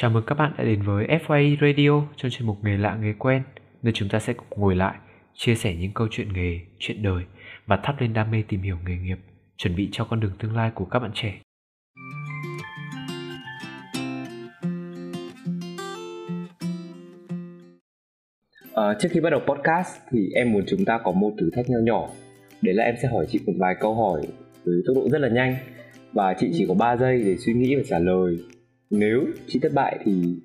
Chào mừng các bạn đã đến với FYI Radio trong chuyên mục Nghề lạ nghề quen, nơi chúng ta sẽ cùng ngồi lại, chia sẻ những câu chuyện nghề, chuyện đời và thắp lên đam mê tìm hiểu nghề nghiệp, chuẩn bị cho con đường tương lai của các bạn trẻ. À, trước khi bắt đầu podcast thì em muốn chúng ta có một thử thách nho nhỏ Đấy là em sẽ hỏi chị một vài câu hỏi với tốc độ rất là nhanh Và chị chỉ có 3 giây để suy nghĩ và trả lời nếu chị thất bại thì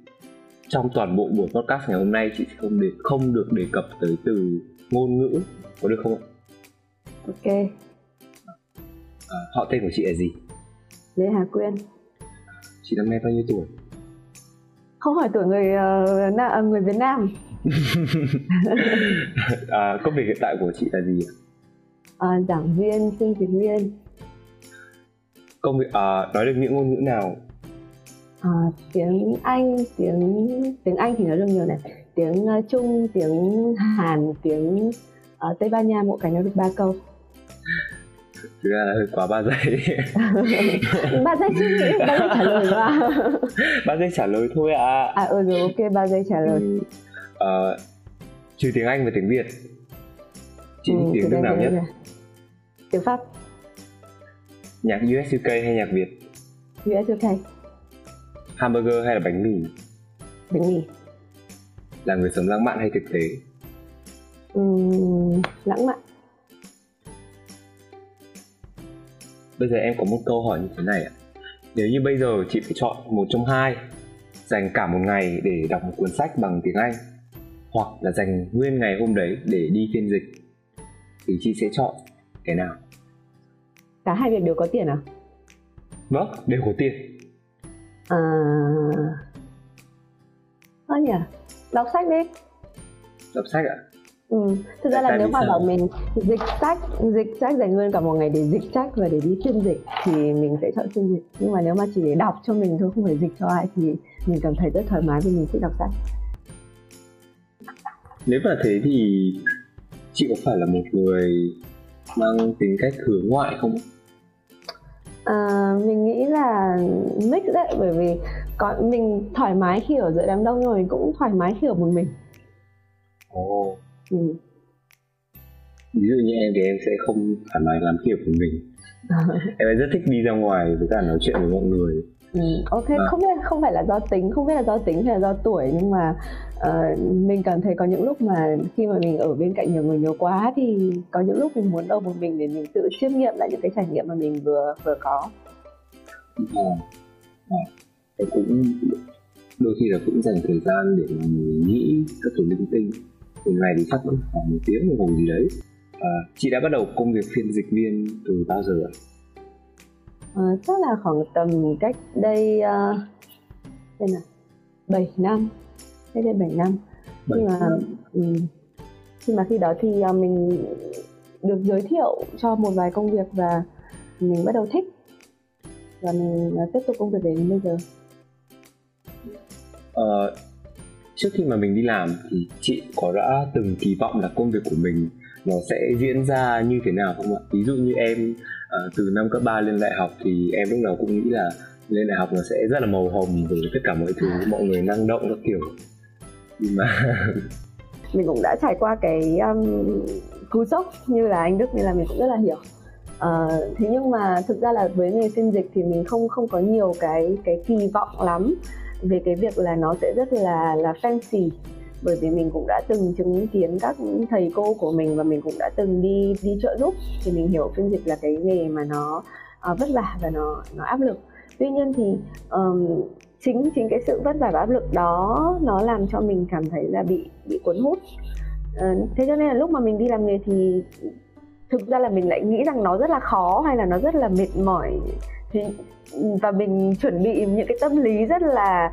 trong toàn bộ buổi podcast ngày hôm nay chị sẽ không, để, không được đề cập tới từ ngôn ngữ Có được không ạ? Ok, À, họ tên của chị là gì? Lê Hà Quyên. Chị năm nay bao nhiêu tuổi? Không hỏi tuổi người uh, na, người Việt Nam. à, công việc hiện tại của chị là gì ạ? À, giảng viên, sinh viên viên. Công việc à, nói được những ngôn ngữ nào? À, tiếng Anh, tiếng tiếng Anh thì nói được nhiều này. Tiếng uh, Trung, tiếng Hàn, tiếng uh, Tây Ban Nha mỗi cái nói được ba câu. Thực ra là hơi quá 3 giây ba giây suy nghĩ, ba giây trả lời mà. 3 giây trả lời thôi ạ à. À ừ rồi ok, ba giây trả lời. Ừ, trừ tiếng Anh và tiếng Việt chị thích tiếng Ừ, nước nào nhất Tiếng Pháp, nhạc US UK hay nhạc Việt US UK, hamburger hay là bánh mì bánh mì. là người sống lãng mạn hay thực tế Uhm, lãng mạn. bây giờ em có một câu hỏi như thế này ạ nếu như bây giờ chị phải chọn một trong hai dành cả một ngày để đọc một cuốn sách bằng tiếng Anh hoặc là dành nguyên ngày hôm đấy để đi phiên dịch thì chị sẽ chọn cái nào Cả hai việc đều có tiền à? vâng đều có tiền À... Ơ nhỉ? Đọc sách đi. đọc sách ạ Ừ. Thực ra Tại- là nếu mà bảo mình dịch sách, dịch sách dành nguyên cả một ngày để dịch sách và để đi phiên dịch thì mình sẽ chọn phiên dịch. Nhưng mà nếu mà chỉ để đọc cho mình thôi, không phải dịch cho ai thì mình cảm thấy rất thoải mái vì mình thích đọc sách. nếu mà thế thì chị có phải là một người mang tính cách hướng ngoại không À, mình nghĩ là mix đấy bởi vì có mình thoải mái khi ở giữa đám đông nhưng mà mình cũng thoải mái khi ở một mình. ồ Ừ. ví dụ như em thì em sẽ không thoải mái lắm khi ở một mình em rất thích đi ra ngoài với cả nói chuyện với mọi người Ừ, ok Vâng. không biết không phải là do tính không biết là do tính hay là do tuổi nhưng mà ờ, mình cảm thấy có những lúc mà khi mà mình ở bên cạnh nhiều người nhiều quá thì có những lúc mình muốn ở một mình để mình tự chiêm nghiệm lại những cái trải nghiệm mà mình vừa vừa có. À, à, cũng đôi khi là cũng dành thời gian để mà mình nghĩ các thứ linh tinh. Một ngày thì chắc cũng khoảng một tiếng đồng hồ gì đấy. À, chị đã bắt đầu công việc phiên dịch viên từ bao giờ ạ? Ờ, chắc là khoảng tầm cách đây uh, xem nào 7 năm cách đây 7 năm nhưng mà năm. ừ, nhưng mà khi đó thì ờ, mình được giới thiệu cho một vài công việc và mình bắt đầu thích và mình ờ, tiếp tục công việc đến bây giờ Ờ, trước khi mà mình đi làm thì chị có đã từng kỳ vọng là công việc của mình nó sẽ diễn ra như thế nào không ạ? Ví dụ như em ờ, từ năm cấp 3 lên đại học thì em lúc nào cũng nghĩ là lên đại học nó sẽ rất là màu hồng với tất cả mọi thứ mọi người năng động các kiểu nhưng mà mình cũng đã trải qua cái um, cú sốc như là anh Đức nên là mình cũng rất là hiểu. Ờ, thế nhưng mà thực ra là với nghề phiên dịch thì mình không không có nhiều cái cái kỳ vọng lắm về cái việc là nó sẽ rất là là fancy. Bởi vì mình cũng đã từng chứng kiến các thầy cô của mình và mình cũng đã từng đi đi trợ giúp thì mình hiểu phiên dịch là cái nghề mà nó uh, vất vả và nó nó áp lực. Tuy nhiên thì um, chính chính cái sự vất vả và áp lực đó nó làm cho mình cảm thấy là bị bị cuốn hút. Ờ, thế cho nên là lúc mà mình đi làm nghề thì thực ra là mình lại nghĩ rằng nó rất là khó hay là nó rất là mệt mỏi. Thì và mình chuẩn bị những cái tâm lý rất là,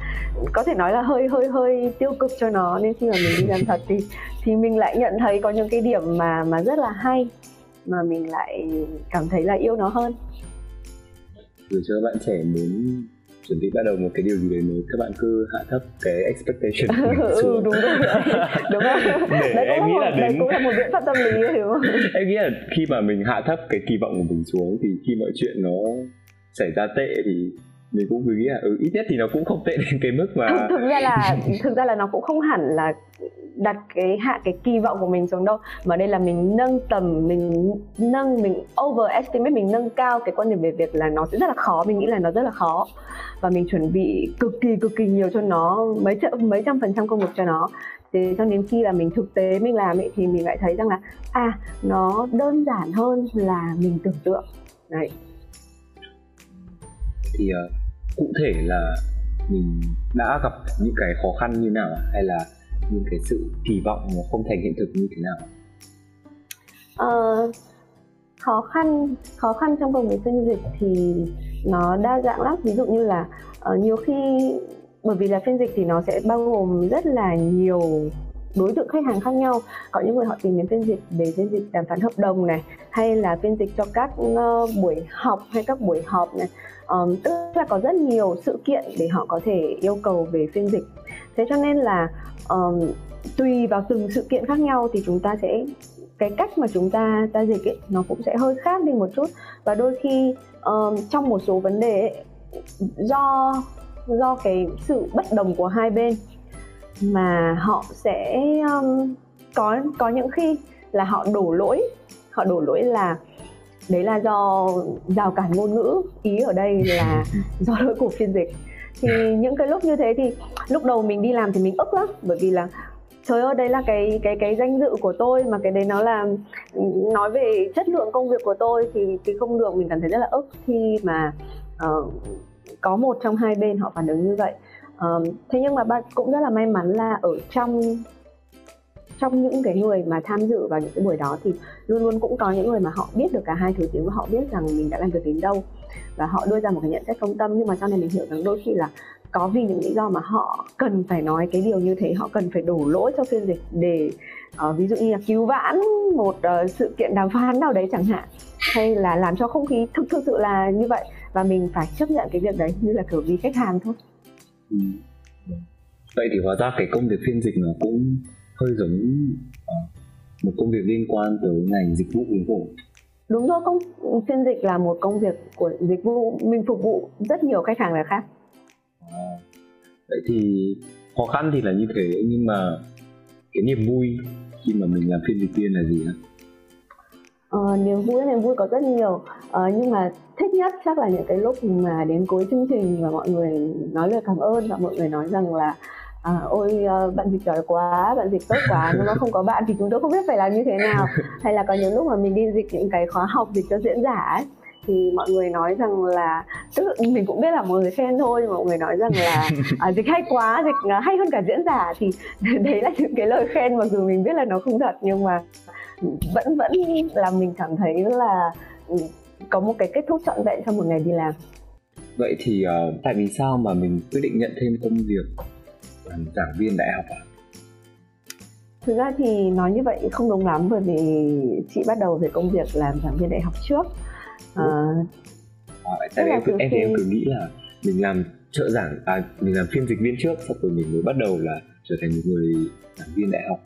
có thể nói là hơi hơi hơi tiêu cực cho nó. Nên khi mà mình đi làm thật thì thì mình lại nhận thấy có những cái điểm mà mà rất là hay, mà mình lại cảm thấy là yêu nó hơn. Gửi cho bạn trẻ muốn chuẩn bị bắt đầu một cái điều gì đấy mới. Các bạn cứ hạ thấp cái expectation. Của mình ừ xuống. đúng rồi. Đúng không Để đấy em nghĩ là là một, đấy đến- cũng là một biện pháp tâm lý đấy, đúng không? Em nghĩ là khi mà mình hạ thấp cái kỳ vọng của mình xuống thì khi mọi chuyện nó xảy ra tệ thì mình cũng cứ nghĩ là ừ, ít nhất thì nó cũng không tệ đến cái mức mà thực, thực ra là thực ra là nó cũng không hẳn là đặt cái hạ cái kỳ vọng của mình xuống đâu mà đây là mình nâng tầm mình nâng mình overestimate mình nâng cao cái quan điểm về việc là nó sẽ rất là khó mình nghĩ là nó rất là khó. Và mình chuẩn bị cực kỳ cực kỳ nhiều cho nó mấy trăm mấy trăm phần trăm công việc cho nó. Thế cho đến khi là mình thực tế mình làm ấy thì mình lại thấy rằng là à nó đơn giản hơn là mình tưởng tượng. Đấy. Thì uh, cụ thể là mình đã gặp những cái khó khăn như nào hay là những cái sự kỳ vọng nó không thành hiện thực như thế nào? Ờ, khó khăn khó khăn trong công việc phiên dịch thì nó đa dạng lắm. Ví dụ như là uh, nhiều khi bởi vì là phiên dịch thì nó sẽ bao gồm rất là nhiều đối tượng khách hàng khác nhau. Có những người họ tìm đến phiên dịch để phiên dịch đàm phán hợp đồng này hay là phiên dịch cho các uh, buổi học hay các buổi họp này. Um, tức là có rất nhiều sự kiện để họ có thể yêu cầu về phiên dịch. Thế cho nên là um, tùy vào từng sự kiện khác nhau thì chúng ta sẽ cái cách mà chúng ta ta dịch ấy nó cũng sẽ hơi khác đi một chút. Và đôi khi um, trong một số vấn đề ấy, do do cái sự bất đồng của hai bên mà họ sẽ um, có có những khi là họ đổ lỗi. Họ đổ lỗi là đấy là do rào cản ngôn ngữ. Ý ở đây là do lỗi của phiên dịch. Thì những cái lúc như thế thì lúc đầu mình đi làm thì mình ức lắm bởi vì là trời ơi đấy là cái cái cái danh dự của tôi mà cái đấy nó là nói về chất lượng công việc của tôi thì thì không được mình cảm thấy rất là ức. Khi mà uh, có một trong hai bên họ phản ứng như vậy um, thế nhưng mà bạn cũng rất là may mắn là ở trong trong những cái người mà tham dự vào những cái buổi đó thì luôn luôn cũng có những người mà họ biết được cả hai thứ tiếng và họ biết rằng mình đã làm việc đến đâu và họ đưa ra một cái nhận xét công tâm. Nhưng mà sau này mình hiểu rằng đôi khi là có vì những lý do mà họ cần phải nói cái điều như thế họ cần phải đổ lỗi cho phiên dịch để uh, ví dụ như là cứu vãn một uh, sự kiện đàm phán nào đấy chẳng hạn hay là làm cho không khí thực thực sự là như vậy. Và mình phải chấp nhận cái việc đấy như là kiểu vì khách hàng thôi ừ. vậy thì hóa ra cái công việc phiên dịch nó cũng hơi giống uh, một công việc liên quan tới ngành dịch vụ đúng không? Đúng rồi, công phiên dịch là một công việc của dịch vụ mình phục vụ rất nhiều khách hàng là khác. À, vậy thì khó khăn thì là như thế nhưng mà cái niềm vui khi mà mình làm phiên dịch viên là gì ạ? Uh, niềm vui niềm vui có rất nhiều. Uh, nhưng mà thích nhất chắc là những cái lúc mà đến cuối chương trình và mọi người nói lời cảm ơn và mọi người nói rằng là à, ôi ờ, bạn dịch giỏi quá bạn dịch tốt quá nhưng mà không có bạn thì chúng tôi không biết phải làm như thế nào. Hay là có những lúc mà mình đi dịch những cái khóa học dịch cho diễn giả ấy thì mọi người nói rằng là tức là mình cũng biết là mọi người khen thôi mọi người nói rằng là à, dịch hay quá dịch à, hay hơn cả diễn giả thì đấy là những cái lời khen mặc dù mình biết là nó không thật nhưng mà vẫn vẫn là mình cảm thấy là ừ, có một cái kết thúc trọn vẹn trong một ngày đi làm vậy thì uh, tại vì sao mà mình quyết định nhận thêm công việc làm giảng viên đại học à? Thực ra thì nói như vậy không đúng lắm bởi vì chị bắt đầu về công việc làm giảng viên đại học trước. À, à, tại vì em, cứ, em, khi... em cứ nghĩ là mình làm trợ giảng à mình làm phiên dịch viên trước sau rồi mình mới bắt đầu là trở thành một người giảng viên đại học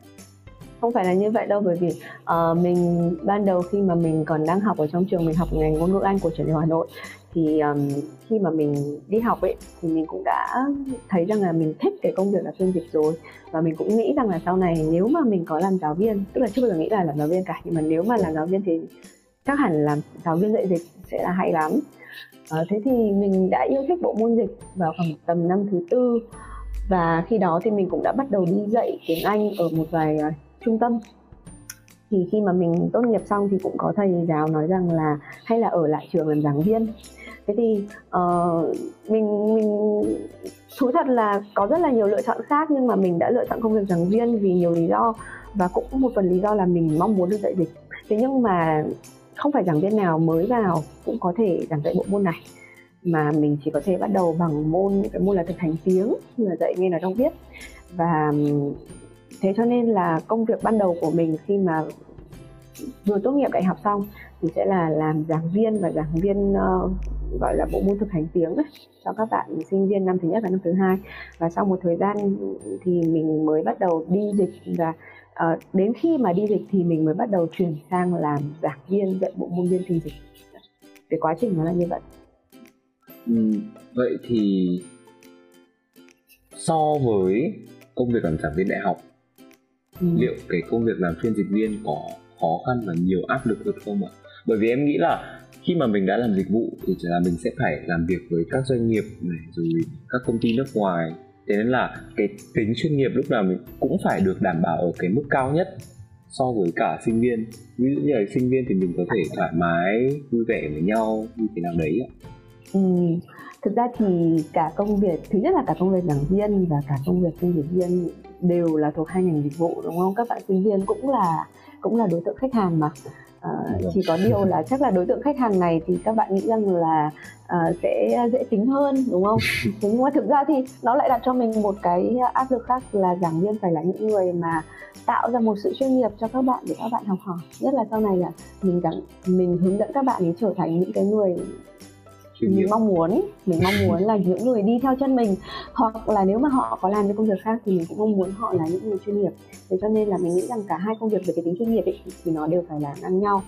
không phải là như vậy đâu bởi vì uh, mình ban đầu khi mà mình còn đang học ở trong trường mình học ngành ngôn ngữ anh của trường đại học hà nội thì um, khi mà mình đi học ấy thì mình cũng đã thấy rằng là mình thích cái công việc là phiên dịch rồi. Và mình cũng nghĩ rằng là sau này nếu mà mình có làm giáo viên tức là chưa bao giờ nghĩ là làm giáo viên cả nhưng mà nếu mà làm giáo viên thì chắc hẳn là giáo viên dạy dịch sẽ là hay lắm. À, thế thì mình đã yêu thích bộ môn dịch vào khoảng tầm năm thứ tư và khi đó thì mình cũng đã bắt đầu đi dạy tiếng Anh ở một vài ờ, trung tâm. Thì khi mà mình tốt nghiệp xong thì cũng có thầy giáo nói rằng là hay là ở lại trường làm giảng viên. Thế thì uh, mình mình thú thật là có rất là nhiều lựa chọn khác nhưng mà mình đã lựa chọn công việc giảng viên vì nhiều lý do và cũng một phần lý do là mình mong muốn được dạy dịch. Thế nhưng mà không phải giảng viên nào mới vào cũng có thể giảng dạy bộ môn này. Mà mình chỉ có thể bắt đầu bằng môn những cái môn là thực hành tiếng như là dạy nghe nói trong viết. Và thế cho nên là công việc ban đầu của mình khi mà vừa tốt nghiệp đại học xong thì sẽ là làm giảng viên và giảng viên uh, gọi là bộ môn thực hành tiếng ấy, cho các bạn sinh viên năm thứ nhất và năm thứ hai. Và sau một thời gian thì mình mới bắt đầu đi dịch và uh, đến khi mà đi dịch thì mình mới bắt đầu chuyển sang làm giảng viên dạy bộ môn viên phiên dịch. Cái quá trình nó là như vậy. Ừ, vậy thì so với công việc làm giảng viên đại học ừ. liệu cái công việc làm phiên dịch viên có khó khăn và nhiều áp lực hơn không ạ? Bởi vì em nghĩ là khi mà mình đã làm dịch vụ thì là mình sẽ phải làm việc với các doanh nghiệp này rồi các công ty nước ngoài. Thế nên là cái tính chuyên nghiệp lúc nào mình cũng phải được đảm bảo ở cái mức cao nhất so với cả sinh viên. Ví dụ như là sinh viên thì mình có thể thoải mái vui vẻ với nhau như thế nào đấy ạ? Ừ, thực ra thì cả công việc thứ nhất là cả công việc giảng viên và cả công việc sinh dịch viên đều là thuộc hai ngành dịch vụ đúng không? Các bạn sinh viên cũng là cũng là đối tượng khách hàng mà. Uh, chỉ có điều là chắc là đối tượng khách hàng này thì các bạn nghĩ rằng là uh, sẽ dễ tính hơn đúng không? Thế nhưng mà thực ra thì nó lại đặt cho mình một cái áp lực khác là giảng viên phải là những người mà tạo ra một sự chuyên nghiệp cho các bạn để các bạn học hỏi. Nhất là sau này là mình giảng mình hướng dẫn các bạn ấy trở thành những cái người mình mong muốn mình mong muốn là những người đi theo chân mình. Hoặc là nếu mà họ có làm những công việc khác thì mình cũng mong muốn họ là những người chuyên nghiệp. Thế cho nên là mình nghĩ rằng cả hai công việc về cái tính chuyên nghiệp ấy, thì nó đều phải là ngang nhau.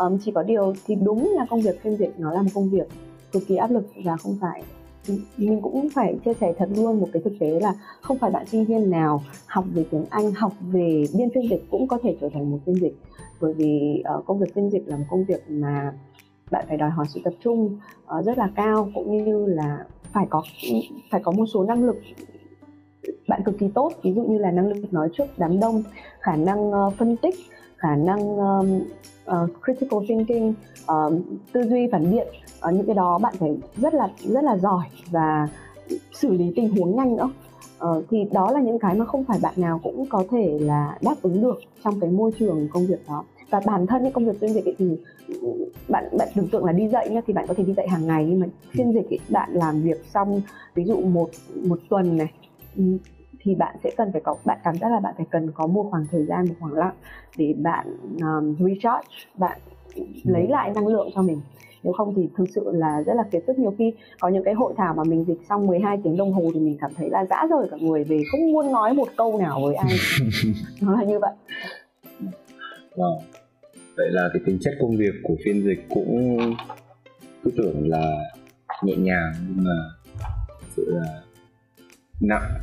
Um, chỉ có điều thì đúng là công việc phiên dịch nó là một công việc cực kỳ áp lực và không phải mình cũng phải chia sẻ thật luôn một cái thực tế là không phải bạn sinh viên nào học về tiếng Anh học về biên phiên dịch cũng có thể trở thành một phiên dịch. Bởi vì uh, công việc phiên dịch là một công việc mà bạn phải đòi hỏi sự tập trung uh, rất là cao cũng như là phải có phải có một số năng lực bạn cực kỳ tốt. Ví dụ như là năng lực nói trước đám đông khả năng uh, phân tích khả năng um, uh, critical thinking uh, tư duy phản biện uh, những cái đó bạn phải rất là rất là giỏi và xử lý tình huống nhanh nữa. Uh, thì đó là những cái mà không phải bạn nào cũng có thể là đáp ứng được trong cái môi trường công việc đó và bản thân những công việc phiên dịch ấy thì bạn bạn tưởng tượng là đi dạy nhá thì bạn có thể đi dạy hàng ngày nhưng mà phiên dịch ấy, bạn làm việc xong ví dụ một một tuần này thì bạn sẽ cần phải có bạn cảm giác là bạn phải cần có một khoảng thời gian một khoảng lặng để bạn um, recharge bạn lấy lại năng lượng cho mình. Nếu không thì thực sự là rất là kiệt sức. Nhiều khi có những cái hội thảo mà mình dịch xong 12 tiếng đồng hồ thì mình cảm thấy là dã rời cả người về không muốn nói một câu nào với ai. Nó là như vậy. Wow vậy là cái tính chất công việc của phiên dịch cũng cứ tưởng là nhẹ nhàng nhưng mà thực sự là nặng.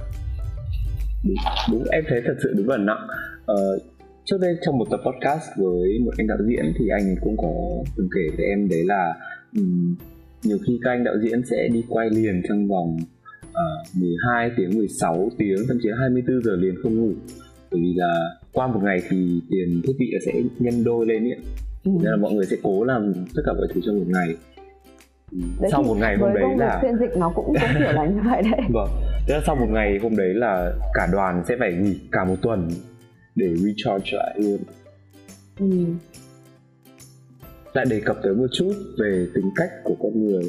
Đúng, đúng em thấy thật sự đúng là nặng. Ờ, trước đây trong một tập podcast với một anh đạo diễn thì anh cũng có từng kể với em đấy là um, nhiều khi các anh đạo diễn sẽ đi quay liền trong vòng ờ, uh, 12 tiếng 16 tiếng thậm chí 24 giờ liền không ngủ bởi vì là qua một ngày thì tiền thiết bị sẽ nhân đôi lên ấy ừ. nên là mọi người sẽ cố làm tất cả mọi thứ trong một ngày đấy sau một ngày hôm đấy là phiên dịch nó cũng cũng kiểu là như vậy đấy vâng thế là sau một ngày hôm đấy là cả đoàn sẽ phải nghỉ cả một tuần để recharge lại luôn ừ. lại đề cập tới một chút về tính cách của con người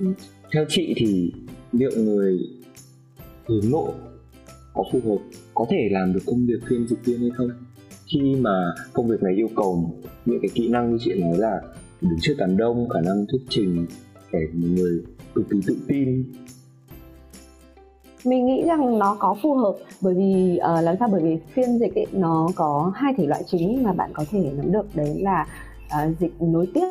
ừ. theo chị thì liệu người hướng nội có phù hợp có thể làm được công việc phiên dịch viên hay không? Khi mà công việc này yêu cầu những cái kỹ năng như chị nói là đứng trước đám đông khả năng thuyết trình phải một người cực kỳ tự tin. Mình nghĩ rằng nó có phù hợp bởi vì uh, làm sao bởi vì phiên dịch ấy, nó có hai thể loại chính mà bạn có thể nắm được. Đấy là uh, dịch nối tiếp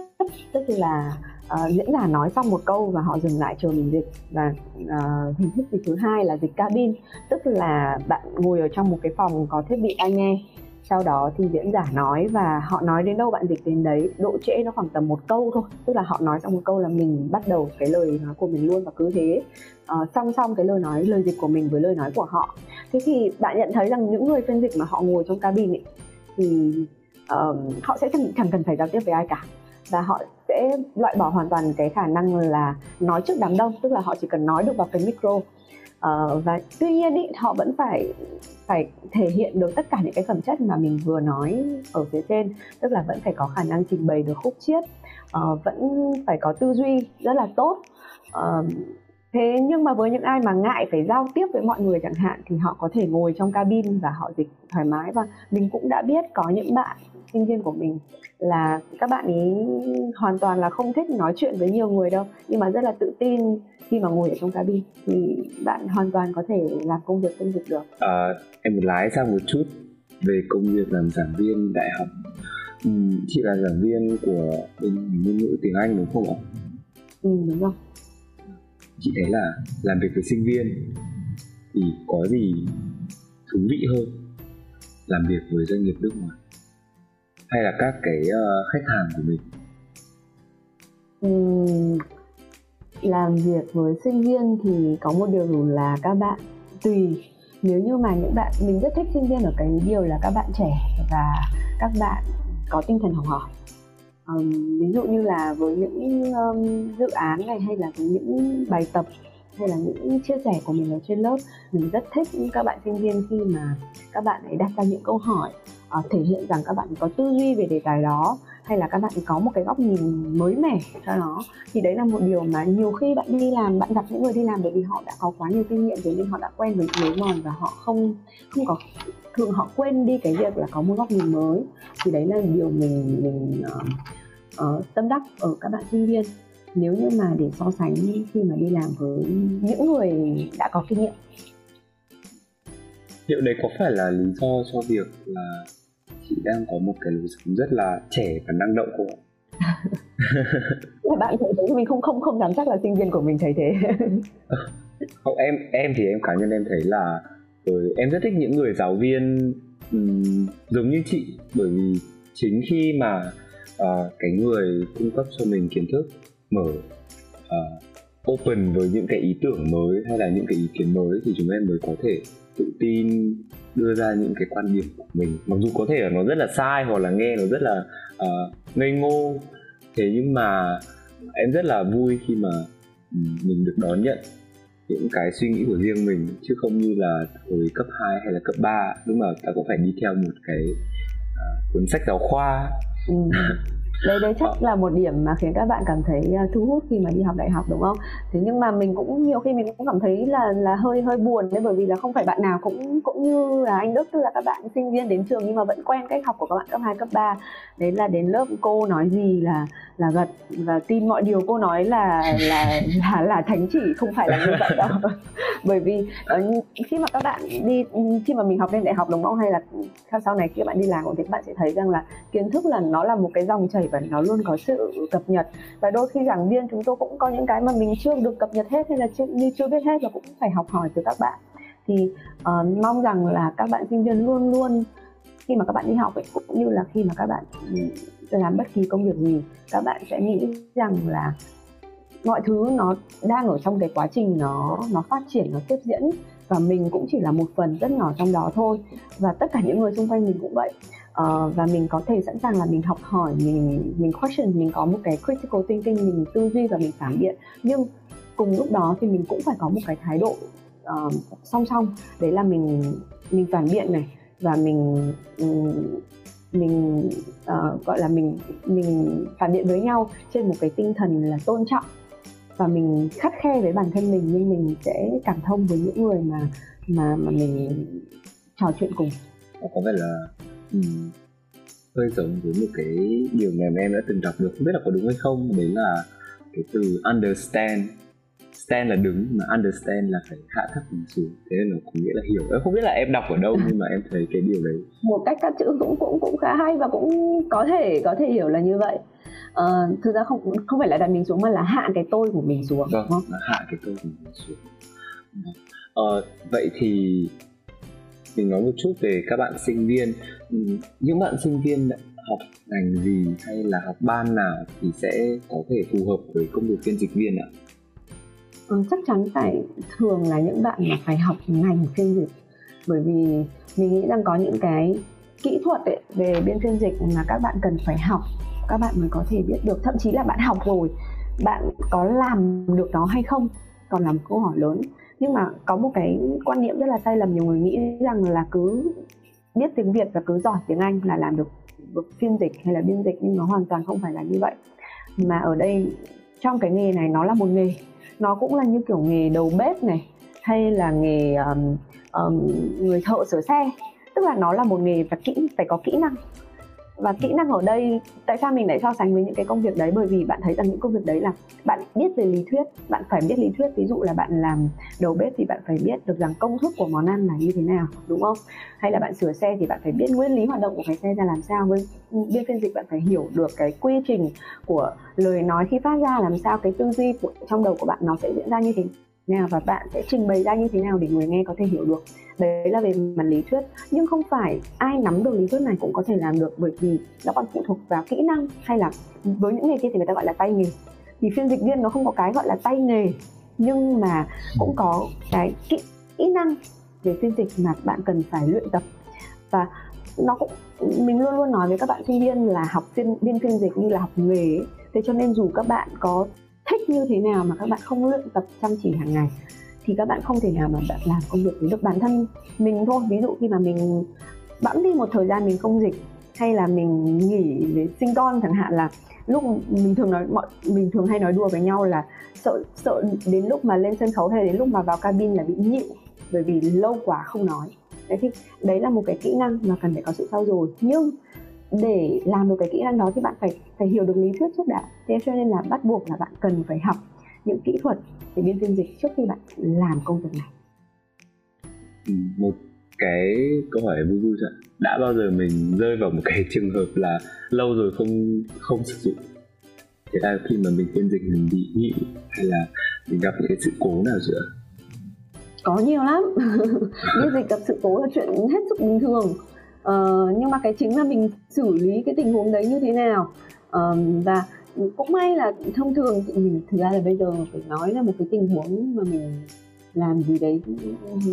tức là Ờ, uh, diễn giả nói xong một câu và họ dừng lại chờ mình dịch. Và uh, hình thức dịch thứ hai là dịch cabin tức là bạn ngồi ở trong một cái phòng có thiết bị tai nghe. Sau đó thì diễn giả nói và họ nói đến đâu bạn dịch đến đấy. Độ trễ nó khoảng tầm một câu thôi tức là họ nói xong một câu là mình bắt đầu cái lời nói của mình luôn và cứ thế. Uh, song song cái lời nói lời dịch của mình với lời nói của họ. Thế thì bạn nhận thấy rằng những người phiên dịch mà họ ngồi trong cabin ấy, thì uh, họ sẽ chẳng, chẳng cần phải giao tiếp với ai cả và họ sẽ loại bỏ hoàn toàn cái khả năng là nói trước đám đông tức là họ chỉ cần nói được vào cái micro. Uh, và tuy nhiên ý, họ vẫn phải phải thể hiện được tất cả những cái phẩm chất mà mình vừa nói ở phía trên tức là vẫn phải có khả năng trình bày được khúc chiết uh, vẫn phải có tư duy rất là tốt. Uh, thế nhưng mà với những ai mà ngại phải giao tiếp với mọi người chẳng hạn thì họ có thể ngồi trong cabin và họ dịch thoải mái. Và mình cũng đã biết có những bạn sinh viên của mình là các bạn ấy hoàn toàn là không thích nói chuyện với nhiều người đâu nhưng mà rất là tự tin khi mà ngồi ở trong cabin thì bạn hoàn toàn có thể làm công việc công việc được. À, em muốn lái sang một chút về công việc làm giảng viên đại học. Ừ, chị là giảng viên của bên ngôn ngữ tiếng anh đúng không ạ? Ừ đúng rồi chị thấy là làm việc với sinh viên thì có gì thú vị hơn làm việc với doanh nghiệp nước ngoài hay là các cái uh, khách hàng của mình? Uhm, làm việc với sinh viên thì có một điều là các bạn tùy nếu như mà những bạn mình rất thích sinh viên ở cái điều là các bạn trẻ và các bạn có tinh thần học hỏi um, ví dụ như là với những um, dự án này hay là với những bài tập hay là những chia sẻ của mình ở trên lớp mình rất thích các bạn sinh viên khi mà các bạn ấy đặt ra những câu hỏi uh, thể hiện rằng các bạn có tư duy về đề tài đó hay là các bạn có một cái góc nhìn mới mẻ cho nó thì đấy là một điều mà nhiều khi bạn đi làm bạn gặp những người đi làm bởi vì họ đã có quá nhiều kinh nghiệm rồi nên họ đã quen với lối mòn và họ không không có thường họ quên đi cái việc là có một góc nhìn mới. Thì đấy là điều mình mình uh, uh, tâm đắc ở các bạn sinh viên. Nếu như mà để so sánh khi mà đi làm với những người đã có kinh nghiệm. Liệu đấy có phải là lý do cho việc là chị đang có một cái lối sống rất là trẻ và năng động không ạ? Bạn thấy thế mình không không không dám chắc là sinh viên của mình thấy thế. Không em em thì em cá nhân em thấy là rồi em rất thích những người giáo viên um, giống như chị. Bởi vì chính khi mà uh, cái người cung cấp cho mình kiến thức mở uh, open với những cái ý tưởng mới hay là những cái ý kiến mới thì chúng em mới có thể tự tin đưa ra những cái quan điểm của mình. Mặc dù có thể là nó rất là sai hoặc là nghe nó rất là uh, ngây ngô thế nhưng mà em rất là vui khi mà ừ, mình được đón nhận những cái suy nghĩ của riêng mình chứ không như là hồi cấp 2 hay là cấp 3 lúc mà ta cũng phải đi theo một cái uh, cuốn sách giáo khoa ừ đấy đấy chắc là một điểm mà khiến các bạn cảm thấy à, thu hút khi mà đi học đại học đúng không? Thế nhưng mà mình cũng nhiều khi mình cũng cảm thấy là là hơi hơi buồn đấy bởi vì là không phải bạn nào cũng cũng như là anh Đức tức là các bạn sinh viên đến trường nhưng mà vẫn quen cách học của các bạn cấp 2, cấp 3 đấy là đến lớp cô nói gì là là gật và tin mọi điều cô nói là là là là thánh chỉ không phải là như vậy đâu. Bởi vì ờ, khi mà các bạn đi khi mà mình học lên đại học đúng không? Hay là sau này khi các bạn đi làm thì các bạn sẽ thấy rằng là kiến thức là nó là một cái dòng chảy và nó luôn có sự cập nhật. Và đôi khi giảng viên chúng tôi cũng có những cái mà mình chưa được cập nhật hết hay là chưa, như chưa biết hết và cũng phải học hỏi từ các bạn. Thì uh, mong rằng là các bạn sinh viên luôn luôn khi mà các bạn đi học ấy cũng như là khi mà các bạn ừ, làm bất kỳ công việc gì các bạn sẽ nghĩ rằng là mọi thứ nó đang ở trong cái quá trình nó nó phát triển nó tiếp diễn và mình cũng chỉ là một phần rất nhỏ trong đó thôi. Và tất cả những người xung quanh mình cũng vậy uh, và mình có thể sẵn sàng là mình học hỏi mình mình question mình có một cái critical thinking mình tư duy và mình phản biện. Nhưng cùng lúc đó thì mình cũng phải có một cái thái độ uh, song song. Đấy là mình mình phản biện này và mình mình uh, gọi là mình mình phản biện với nhau trên một cái tinh thần là tôn trọng. Và mình khắt khe với bản thân mình nhưng mình sẽ cảm thông với những người mà mà mà mình trò chuyện cùng. Có vẻ là um, hơi giống với một cái điều mà em đã từng đọc được không biết là có đúng hay không. Đấy là cái từ understand. Stand là đứng mà understand là phải hạ thấp mình xuống. Thế nên nó có nghĩa là hiểu. Em không biết là em đọc ở đâu nhưng mà em thấy cái điều đấy. Một cách các chữ cũng cũng cũng khá hay và cũng có thể có thể hiểu là như vậy. Uh, thực ra không không phải là đặt mình xuống mà là hạ cái tôi của mình xuống vâng, là hạ cái tôi của mình xuống. Uh, vậy thì mình nói một chút về các bạn sinh viên. Ừ, những bạn sinh viên học ngành gì hay là học ban nào thì sẽ có thể phù hợp với công việc phiên dịch viên ạ? Ừ, chắc chắn phải thường là những bạn mà phải học ngành phiên dịch. Bởi vì mình nghĩ rằng có những cái kỹ thuật ấy, về biên phiên dịch mà các bạn cần phải học các bạn mới có thể biết được. Thậm chí là bạn học rồi bạn có làm được nó hay không còn là một câu hỏi lớn nhưng mà có một cái quan niệm rất là sai lầm nhiều người nghĩ rằng là cứ biết tiếng Việt và cứ giỏi tiếng Anh là làm được, được phiên dịch hay là biên dịch nhưng nó hoàn toàn không phải là như vậy. Mà ở đây trong cái nghề này nó là một nghề. Nó cũng là như kiểu nghề đầu bếp này hay là nghề um, um, người thợ sửa xe. Tức là nó là một nghề và kỹ phải có kỹ năng và kỹ năng ở đây, tại sao mình lại so sánh với những cái công việc đấy? Bởi vì bạn thấy rằng những công việc đấy là bạn biết về lý thuyết, bạn phải biết lý thuyết. Ví dụ là bạn làm đầu bếp thì bạn phải biết được rằng công thức của món ăn là như thế nào, đúng không? Hay là bạn sửa xe thì bạn phải biết nguyên lý hoạt động của cái xe ra làm sao. Với biên phiên dịch bạn phải hiểu được cái quy trình của lời nói khi phát ra, làm sao cái tư duy của, trong đầu của bạn nó sẽ diễn ra như thế nào và bạn sẽ trình bày ra như thế nào để người nghe có thể hiểu được. Đấy là về mặt lý thuyết nhưng không phải ai nắm được lý thuyết này cũng có thể làm được bởi vì nó còn phụ thuộc vào kỹ năng hay là với những nghề kia thì người ta gọi là tay nghề. Thì phiên dịch viên nó không có cái gọi là tay nghề nhưng mà cũng có cái kỹ, kỹ năng về phiên dịch mà bạn cần phải luyện tập. Và nó cũng mình luôn luôn nói với các bạn sinh viên là học phiên viên phiên dịch như là học nghề ấy. thế cho nên dù các bạn có thích như thế nào mà các bạn không luyện tập chăm chỉ hàng ngày, thì các bạn không thể nào mà bạn làm công việc được bản thân mình thôi. Ví dụ khi mà mình bẵng đi một thời gian mình không dịch, hay là mình nghỉ để sinh con chẳng hạn, là lúc mình thường nói, mọi, mình thường hay nói đùa với nhau là sợ sợ đến lúc mà lên sân khấu hay đến lúc mà vào cabin là bị nhịu, bởi vì lâu quá không nói. Đấy thì đấy là một cái kỹ năng mà cần phải có sự trau dồi. Nhưng để làm được cái kỹ năng đó thì bạn phải phải hiểu được lý thuyết trước đã. Thế cho nên là bắt buộc là bạn cần phải học những kỹ thuật về biên phiên dịch trước khi bạn làm công việc này. Ừ, một cái câu hỏi vui vui thôi đã bao giờ mình rơi vào một cái trường hợp là lâu rồi không không sử dụng? Thế là khi mà mình phiên dịch mình bị nhị hay là mình gặp những cái sự cố nào chưa? Có nhiều lắm. Biên dịch gặp sự cố là chuyện hết sức bình thường uh, nhưng mà cái chính là mình xử lý cái tình huống đấy như thế nào? Uh, và cũng may là thông thường mình thực ra là bây giờ phải nói là một cái tình huống mà mình làm gì đấy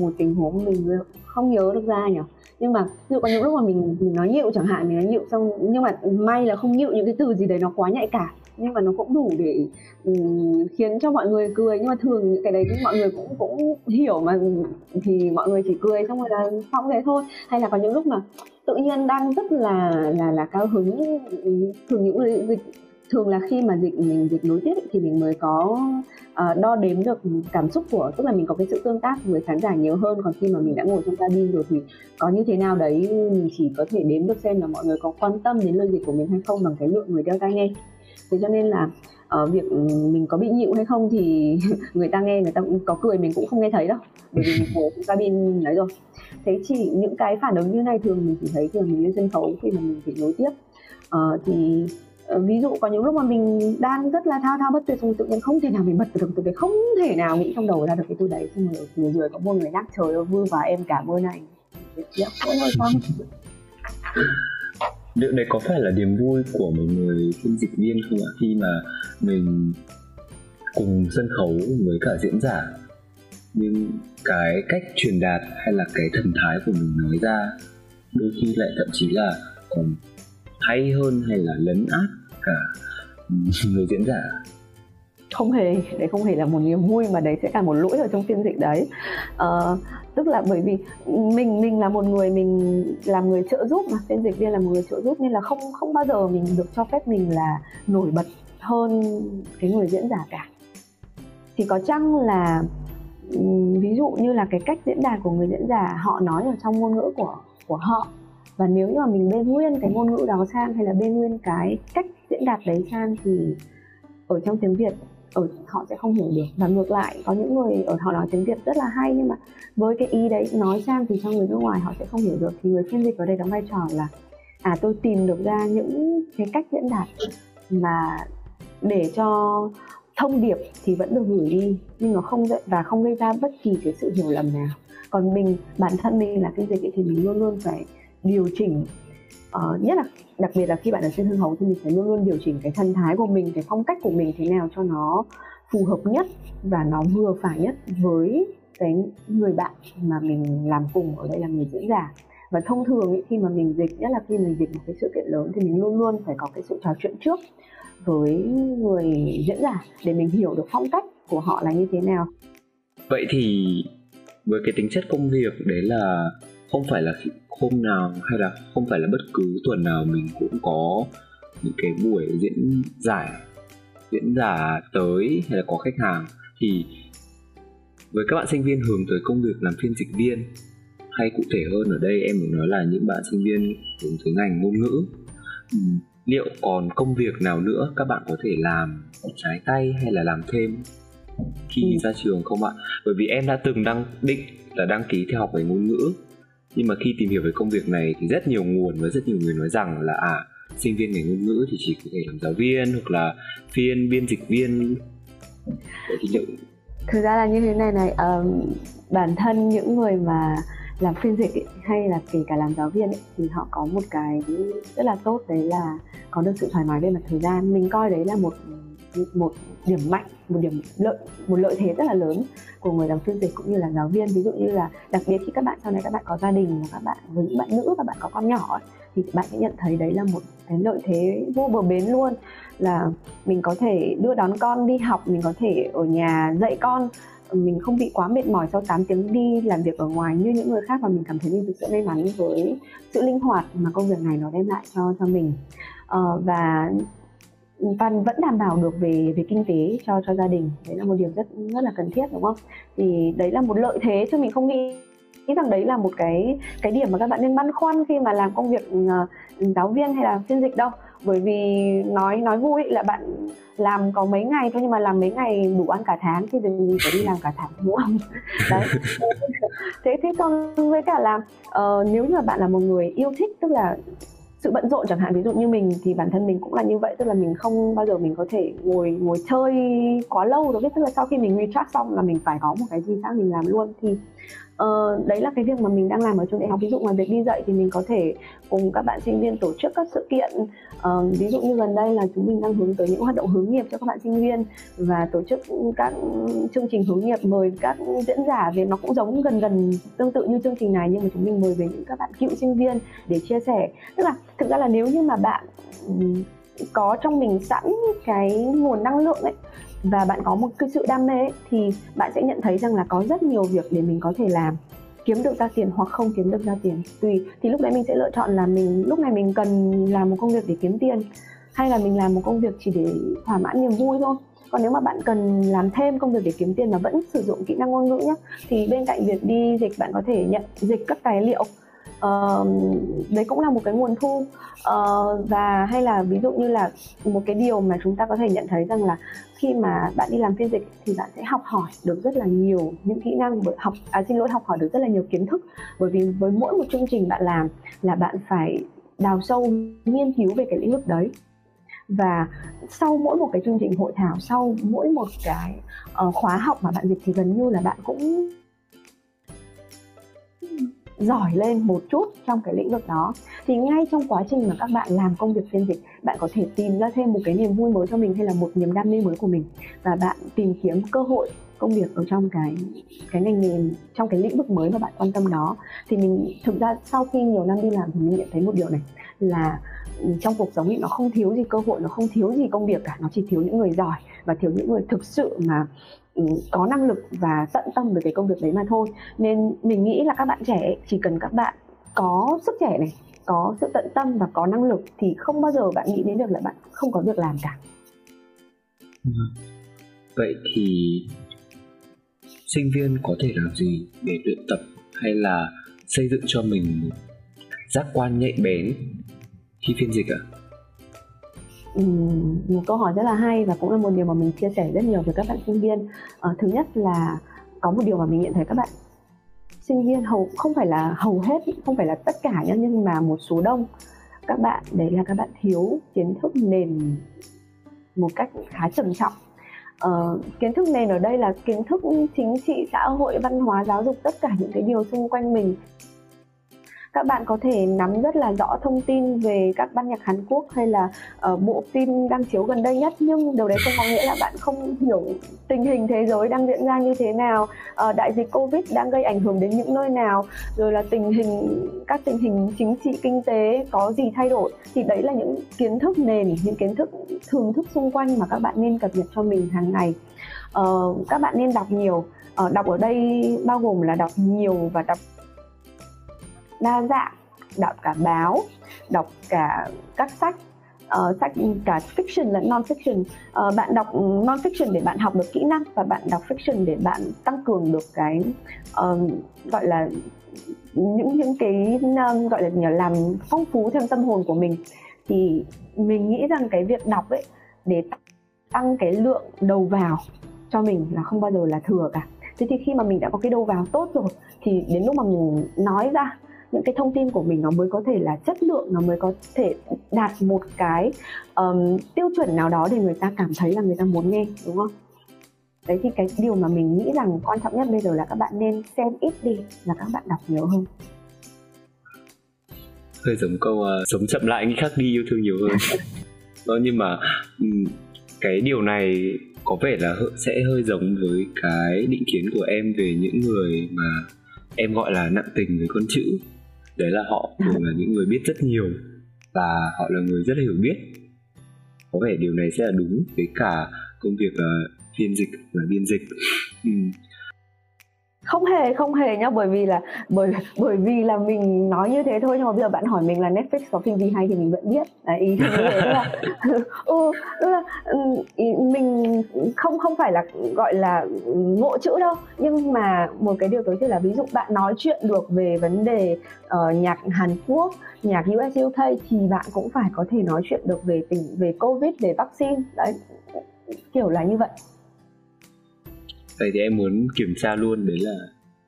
một tình huống mình không nhớ được ra nhỉ? Nhưng mà ví dụ có những lúc mà mình, mình nói nhịu chẳng hạn mình nói nhịu xong nhưng mà may là không nhịu những cái từ gì đấy nó quá nhạy cảm nhưng mà nó cũng đủ để um, khiến cho mọi người cười. Nhưng mà thường những cái đấy mọi người cũng cũng hiểu mà thì mọi người chỉ cười xong rồi là xong thế thôi. Hay là có những lúc mà tự nhiên đang rất là là là cao hứng thường những người dịch thường là khi mà dịch mình dịch nối tiếp thì mình mới có uh, đo đếm được cảm xúc của tức là mình có cái sự tương tác với khán giả nhiều hơn. Còn khi mà mình đã ngồi trong cabin rồi thì có như thế nào đấy mình chỉ có thể đếm được xem là mọi người có quan tâm đến lời dịch của mình hay không bằng cái lượng người đeo tai nghe thế cho nên là ở uh, việc mình có bị nhịu hay không thì người ta nghe người ta cũng có cười mình cũng không nghe thấy đâu. Bởi vì mình trong cabin đấy rồi. Thế chỉ những cái phản ứng như này thường mình chỉ thấy khi mình lên sân khấu khi mà mình phải nối tiếp. Uh, thì Ờ, ví dụ có những lúc mà mình đang rất là thao thao bất tuyệt xong tự nhiên không thể nào mình bật được từ cái không thể nào nghĩ trong đầu ra được cái từ đấy. Xong rồi vừa rồi có một người nhắc trời ơi vui và em cảm ơn anh Điều này có phải là niềm vui của một người phiên dịch viên không ạ? Khi mà mình cùng sân khấu với cả diễn giả nhưng cái cách truyền đạt hay là cái thần thái của mình nói ra đôi khi lại thậm chí là còn hay hơn hay là lấn át cả người diễn giả không hề đấy không hề là một niềm vui mà đấy sẽ là một lỗi ở trong phiên dịch đấy uh, tức là bởi vì mình mình là một người, mình làm người trợ giúp mà. Phiên dịch viên là một người trợ giúp nên là không không bao giờ mình được cho phép mình là nổi bật hơn cái người diễn giả cả. Thì có chăng là ví dụ như là cái cách diễn đạt của người diễn giả, họ nói ở trong ngôn ngữ của của họ. Và nếu như mà mình bên nguyên cái ngôn ngữ đó sang hay là bên nguyên cái cách diễn đạt đấy sang thì ở trong tiếng việt ở họ sẽ không hiểu được. Và ngược lại, có những người ở họ nói tiếng việt rất là hay, nhưng mà với cái ý đấy nói sang thì cho người nước ngoài họ sẽ không hiểu được. Thì người phiên dịch ở đây đóng vai trò là à tôi tìm được ra những cái cách diễn đạt mà để cho thông điệp thì vẫn được gửi đi, nhưng nó không và không gây ra bất kỳ cái sự hiểu lầm nào. Còn mình, bản thân mình là phiên dịch thì mình luôn luôn phải điều chỉnh uh, nhất là đặc biệt là khi bạn ở trên sân khấu thì mình phải luôn luôn điều chỉnh cái thân thái của mình cái phong cách của mình thế nào cho nó phù hợp nhất và nó vừa phải nhất với cái người bạn mà mình làm cùng ở đây là người diễn giả. Và thông thường ý, khi mà mình dịch nhất là khi mình dịch một cái sự kiện lớn thì mình luôn luôn phải có cái sự trò chuyện trước với người diễn giả để mình hiểu được phong cách của họ là như thế nào. Vậy thì với cái tính chất công việc đấy là không phải là hôm nào hay là không phải là bất cứ tuần nào mình cũng có những cái buổi diễn giải diễn giả tới hay là có khách hàng thì với các bạn sinh viên hướng tới công việc làm phiên dịch viên hay cụ thể hơn ở đây em muốn nói là những bạn sinh viên hướng tới ngành ngôn ngữ ừ. liệu còn công việc nào nữa các bạn có thể làm trái tay hay là làm thêm khi ừ. ra trường không ạ bởi vì em đã từng đăng định là đăng ký theo học về ngôn ngữ nhưng mà khi tìm hiểu về công việc này thì rất nhiều nguồn và rất nhiều người nói rằng là à sinh viên ngành ngôn ngữ thì chỉ có thể làm giáo viên hoặc là phiên biên dịch viên. Thì liệu thực ra là như thế này này um, bản thân những người mà làm phiên dịch ấy, hay là kể cả làm giáo viên ấy, thì họ có một cái rất là tốt đấy là có được sự thoải mái về mặt thời gian. Mình coi đấy là một một điểm mạnh một điểm lợi một lợi thế rất là lớn của người làm phiên dịch cũng như là giáo viên. Ví dụ như là đặc biệt khi các bạn sau này các bạn có gia đình và các bạn với những bạn nữ và bạn có con nhỏ ấy, thì bạn sẽ nhận thấy đấy là một cái lợi thế vô bờ bến luôn. Là mình có thể đưa đón con đi học mình có thể ở nhà dạy con. Mình không bị quá mệt mỏi sau 8 tiếng đi làm việc ở ngoài như những người khác và mình cảm thấy mình thực sự may mắn với sự linh hoạt mà công việc này nó đem lại cho cho mình. Uh, và và vẫn đảm bảo được về về kinh tế cho cho gia đình. Đấy là một điều rất rất là cần thiết đúng không? Thì đấy là một lợi thế cho mình không nghĩ nghĩ rằng đấy là một cái cái điểm mà các bạn nên băn khoăn khi mà làm công việc uh, giáo viên hay là phiên dịch đâu. Bởi vì nói nói vui là bạn làm có mấy ngày thôi nhưng mà làm mấy ngày đủ ăn cả tháng thì mình phải đi làm cả tháng đúng không? Đấy. Thế thế còn với cả là uh, nếu như là bạn là một người yêu thích tức là sự bận rộn chẳng hạn. Ví dụ như mình thì bản thân mình cũng là như vậy, tức là mình không bao giờ mình có thể ngồi ngồi chơi quá lâu. Rồi biết, tức là sau khi mình recharge xong là mình phải có một cái gì khác mình làm luôn. Thì Ờ, đấy là cái việc mà mình đang làm ở trường đại học. Ví dụ ngoài việc đi dạy thì mình có thể cùng các bạn sinh viên tổ chức các sự kiện. Uh, ví dụ như gần đây là chúng mình đang hướng tới những hoạt động hướng nghiệp cho các bạn sinh viên và tổ chức các chương trình hướng nghiệp mời các diễn giả về. Nó cũng giống gần gần tương tự như chương trình này nhưng mà chúng mình mời về những các bạn cựu sinh viên để chia sẻ. Tức là thực ra là nếu như mà bạn có trong mình sẵn cái nguồn năng lượng ấy và bạn có một cái sự đam mê ấy, thì bạn sẽ nhận thấy rằng là có rất nhiều việc để mình có thể làm. Kiếm được ra tiền hoặc không kiếm được ra tiền. Tùy thì lúc đấy mình sẽ lựa chọn là mình lúc này mình cần làm một công việc để kiếm tiền hay là mình làm một công việc chỉ để thỏa mãn niềm vui thôi. Còn nếu mà bạn cần làm thêm công việc để kiếm tiền mà vẫn sử dụng kỹ năng ngôn ngữ nhé thì bên cạnh việc đi dịch bạn có thể nhận dịch các tài liệu uh, đấy cũng là một cái nguồn thu. Uh, và hay là ví dụ như là một cái điều mà chúng ta có thể nhận thấy rằng là khi mà bạn đi làm phiên dịch thì bạn sẽ học hỏi được rất là nhiều những kỹ năng học à xin lỗi học hỏi được rất là nhiều kiến thức. Bởi vì với mỗi một chương trình bạn làm là bạn phải đào sâu nghiên cứu về cái lĩnh vực đấy. Và sau mỗi một cái chương trình hội thảo sau mỗi một cái uh, khóa học mà bạn dịch thì gần như là bạn cũng giỏi lên một chút trong cái lĩnh vực đó. Thì ngay trong quá trình mà các bạn làm công việc phiên dịch, bạn có thể tìm ra thêm một cái niềm vui mới cho mình hay là một niềm đam mê mới của mình. Và bạn tìm kiếm cơ hội công việc ở trong cái cái ngành nghề, trong cái lĩnh vực mới mà bạn quan tâm đó. Thì mình, thực ra sau khi nhiều năm đi làm thì mình nhận thấy một điều này, là ừ, trong cuộc sống thì nó không thiếu gì cơ hội, nó không thiếu gì công việc cả, nó chỉ thiếu những người giỏi và thiếu những người thực sự mà Ừ, có năng lực và tận tâm với cái công việc đấy mà thôi. Nên mình nghĩ là các bạn trẻ chỉ cần các bạn có sức trẻ này, có sự tận tâm và có năng lực thì không bao giờ bạn nghĩ đến được là bạn không có việc làm cả. Vậy thì sinh viên có thể làm gì để luyện tập hay là xây dựng cho mình một giác quan nhạy bén? Khi phiên dịch ạ. à? Một câu hỏi rất là hay và cũng là một điều mà mình chia sẻ rất nhiều với các bạn sinh viên. Uh, thứ nhất là có một điều mà mình nhận thấy các bạn sinh viên hầu không phải là hầu hết không phải là tất cả nhá nhưng mà một số đông các bạn đấy là các bạn thiếu kiến thức nền một cách khá trầm trọng. Uh, kiến thức nền ở đây là kiến thức chính trị xã hội văn hóa giáo dục tất cả những cái điều xung quanh mình các bạn có thể nắm rất là rõ thông tin về các ban nhạc Hàn Quốc hay là uh, bộ phim đang chiếu gần đây nhất. Nhưng điều đấy không có nghĩa là bạn không hiểu tình hình thế giới đang diễn ra như thế nào. Uh, đại dịch Covid đang gây ảnh hưởng đến những nơi nào rồi là tình hình các tình hình chính trị kinh tế có gì thay đổi. Thì đấy là những kiến thức nền những kiến thức thường thức xung quanh mà các bạn nên cập nhật cho mình hàng ngày. Uh, các bạn nên đọc nhiều. Uh, đọc ở đây bao gồm là đọc nhiều và đọc đa dạng đọc cả báo đọc cả các sách uh, sách cả fiction lẫn non fiction uh, ờ, bạn đọc non fiction để bạn học được kỹ năng và bạn đọc fiction để bạn tăng cường được cái uh, gọi là những những cái uh, gọi là nhờ làm phong phú thêm tâm hồn của mình. Thì mình nghĩ rằng cái việc đọc ấy để tăng cái lượng đầu vào cho mình là không bao giờ là thừa cả. Thế thì khi mà mình đã có cái đầu vào tốt rồi thì đến lúc mà mình nói ra những cái thông tin của mình nó mới có thể là chất lượng nó mới có thể đạt một cái um, tiêu chuẩn nào đó để người ta cảm thấy là người ta muốn nghe đúng không? Đấy thì cái điều mà mình nghĩ rằng quan trọng nhất bây giờ là các bạn nên xem ít đi là các bạn đọc nhiều hơn. Hơi giống câu uh, sống chậm lại nghĩ khác đi yêu thương nhiều hơn. Đó nhưng mà um, cái điều này có vẻ là sẽ hơi giống với cái định kiến của em về những người mà em gọi là nặng tình với con chữ đấy là họ thường là những người biết rất nhiều và họ là người rất là hiểu biết. Có vẻ điều này sẽ là đúng với cả công việc uh, phiên dịch và biên dịch. Ừ không hề không hề nhá bởi vì là bởi bởi vì là mình nói như thế thôi nhưng mà bây giờ bạn hỏi mình là Netflix có phim gì hay thì mình vẫn biết. Đấy, ý thế là ừ, tức là ừ, mình không không phải là gọi là ừ, ngộ chữ đâu. Nhưng mà một cái điều tối thiểu là ví dụ bạn nói chuyện được về vấn đề uh, nhạc Hàn Quốc nhạc US UK thì bạn cũng phải có thể nói chuyện được về tình về Covid về vaccine. Đấy kiểu là như vậy vậy thì em muốn kiểm tra luôn đấy là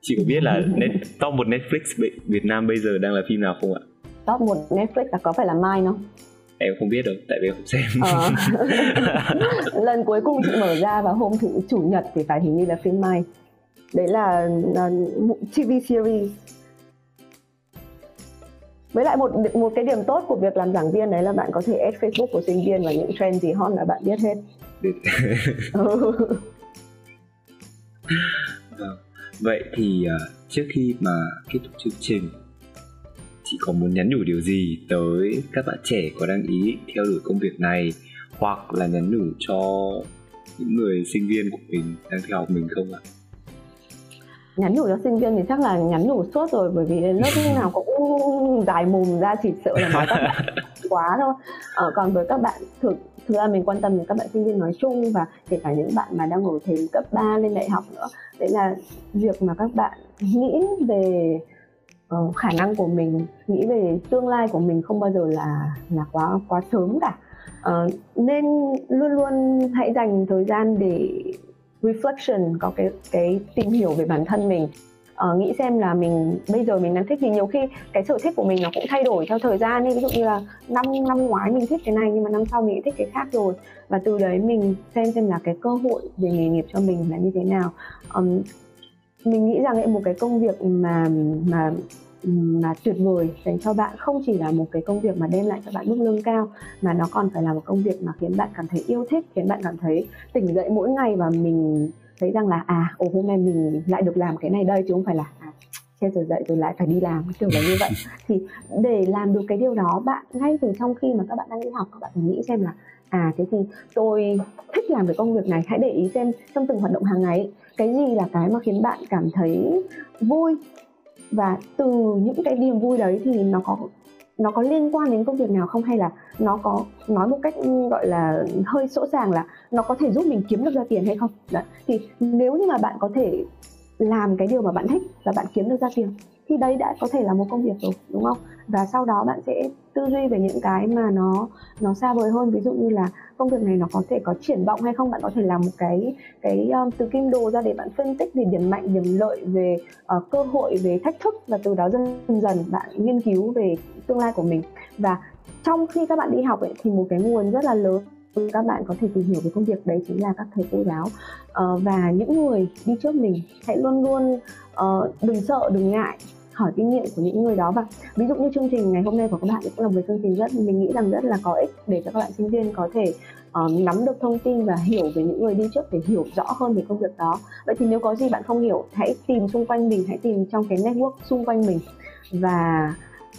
chị có biết là net, top một Netflix Việt Nam bây giờ đang là phim nào không ạ? Top một Netflix là có phải là Mai không? Em không biết đâu, tại vì em không xem. Ờ. Lần cuối cùng chị mở ra vào hôm thứ chủ nhật thì phải hình như là phim Mai. Đấy là, là TV series với lại một một cái điểm tốt của việc làm giảng viên đấy là bạn có thể add Facebook của sinh viên và những trend gì hot là bạn biết hết. ừ. Vâng. Vậy thì uh, trước khi mà kết thúc chương trình chị có muốn nhắn nhủ điều gì tới các bạn trẻ có đăng ý theo đuổi công việc này hoặc là nhắn nhủ cho những người sinh viên của mình đang theo học mình không ạ? nhắn nhủ cho sinh viên thì chắc là nhắn nhủ suốt rồi bởi vì lớp nào cũng dài mồm ra chỉ sợ là nói các bạn quá thôi ờ, còn với các bạn thực thực ra mình quan tâm đến các bạn sinh viên nói chung và kể cả những bạn mà đang ở thế cấp 3 lên đại học nữa. Đấy là việc mà các bạn nghĩ về uh, khả năng của mình nghĩ về tương lai của mình không bao giờ là là quá quá sớm cả. Uh, nên luôn luôn hãy dành thời gian để reflection có cái cái tìm hiểu về bản thân mình uh, nghĩ xem là mình bây giờ mình đang thích thì nhiều khi cái sở thích của mình nó cũng thay đổi theo thời gian nên ví dụ như là năm năm ngoái mình thích cái này nhưng mà năm sau mình thích cái khác rồi. Và từ đấy mình xem xem là cái cơ hội về nghề nghiệp cho mình là như thế nào. Um, mình nghĩ rằng ấy, một cái công việc mà mà mà tuyệt vời dành cho bạn không chỉ là một cái công việc mà đem lại cho bạn mức lương cao mà nó còn phải là một công việc mà khiến bạn cảm thấy yêu thích khiến bạn cảm thấy tỉnh dậy mỗi ngày và mình thấy rằng là à ồ hôm nay mình lại được làm cái này đây chứ không phải là à, chết rồi dậy rồi lại phải đi làm kiểu là như vậy. Thì để làm được cái điều đó bạn ngay từ trong khi mà các bạn đang đi học các bạn phải nghĩ xem là à thế thì tôi thích làm cái công việc này hãy để ý xem trong từng hoạt động hàng ngày cái gì là cái mà khiến bạn cảm thấy vui? Và từ những cái niềm vui đấy thì nó có nó có liên quan đến công việc nào không hay là nó có nói một cách ừ, gọi là, hơi sỗ sàng là nó có thể giúp mình kiếm được ra tiền hay không đấy. thì nếu như mà bạn có thể làm cái điều mà bạn thích và bạn kiếm được ra tiền, thì đây đã có thể là một công việc rồi, đúng không và sau đó bạn sẽ tư duy về những cái mà nó nó xa vời hơn. Ví dụ như là công việc này nó có thể có triển vọng hay không? Bạn có thể làm một cái cái um, từ kim đồ ra để bạn phân tích về điểm mạnh điểm lợi về uh, cơ hội về thách thức và từ đó dần dần bạn nghiên cứu về tương lai của mình. Và trong khi các bạn đi học ấy, thì một cái nguồn rất là lớn các bạn có thể tìm hiểu về công việc đấy chính là các thầy cô giáo. Uh, và những người đi trước mình hãy luôn luôn uh, đừng sợ đừng ngại hỏi kinh nghiệm của những người đó và ví dụ như chương trình ngày hôm nay của các bạn cũng là một chương trình rất mình nghĩ rằng rất là có ích để cho các bạn sinh viên có thể uh, nắm được thông tin và hiểu về những người đi trước để hiểu rõ hơn về công việc đó. Vậy thì nếu có gì bạn không hiểu hãy tìm xung quanh mình hãy tìm trong cái network xung quanh mình và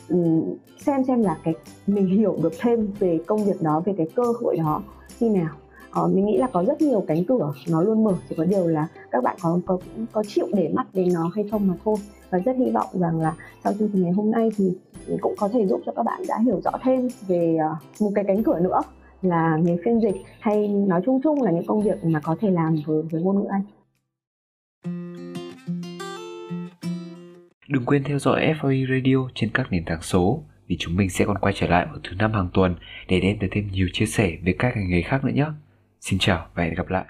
um, xem xem là cái mình hiểu được thêm về công việc đó về cái cơ hội đó khi nào. Ờ, mình nghĩ là có rất nhiều cánh cửa nó luôn mở chỉ có điều là các bạn có có có chịu để mắt đến nó hay không mà thôi và rất hy vọng rằng là sau chương trình ngày hôm nay thì cũng có thể giúp cho các bạn đã hiểu rõ thêm về ờ, một cái cánh cửa nữa là nghề phiên dịch hay nói chung chung là những công việc mà có thể làm với, với ngôn ngữ Anh. Đừng quên theo dõi FOE Radio trên các nền tảng số vì chúng mình sẽ còn quay trở lại vào thứ năm hàng tuần để đem tới thêm nhiều chia sẻ về các ngành nghề khác nữa nhé. Xin chào và hẹn gặp lại.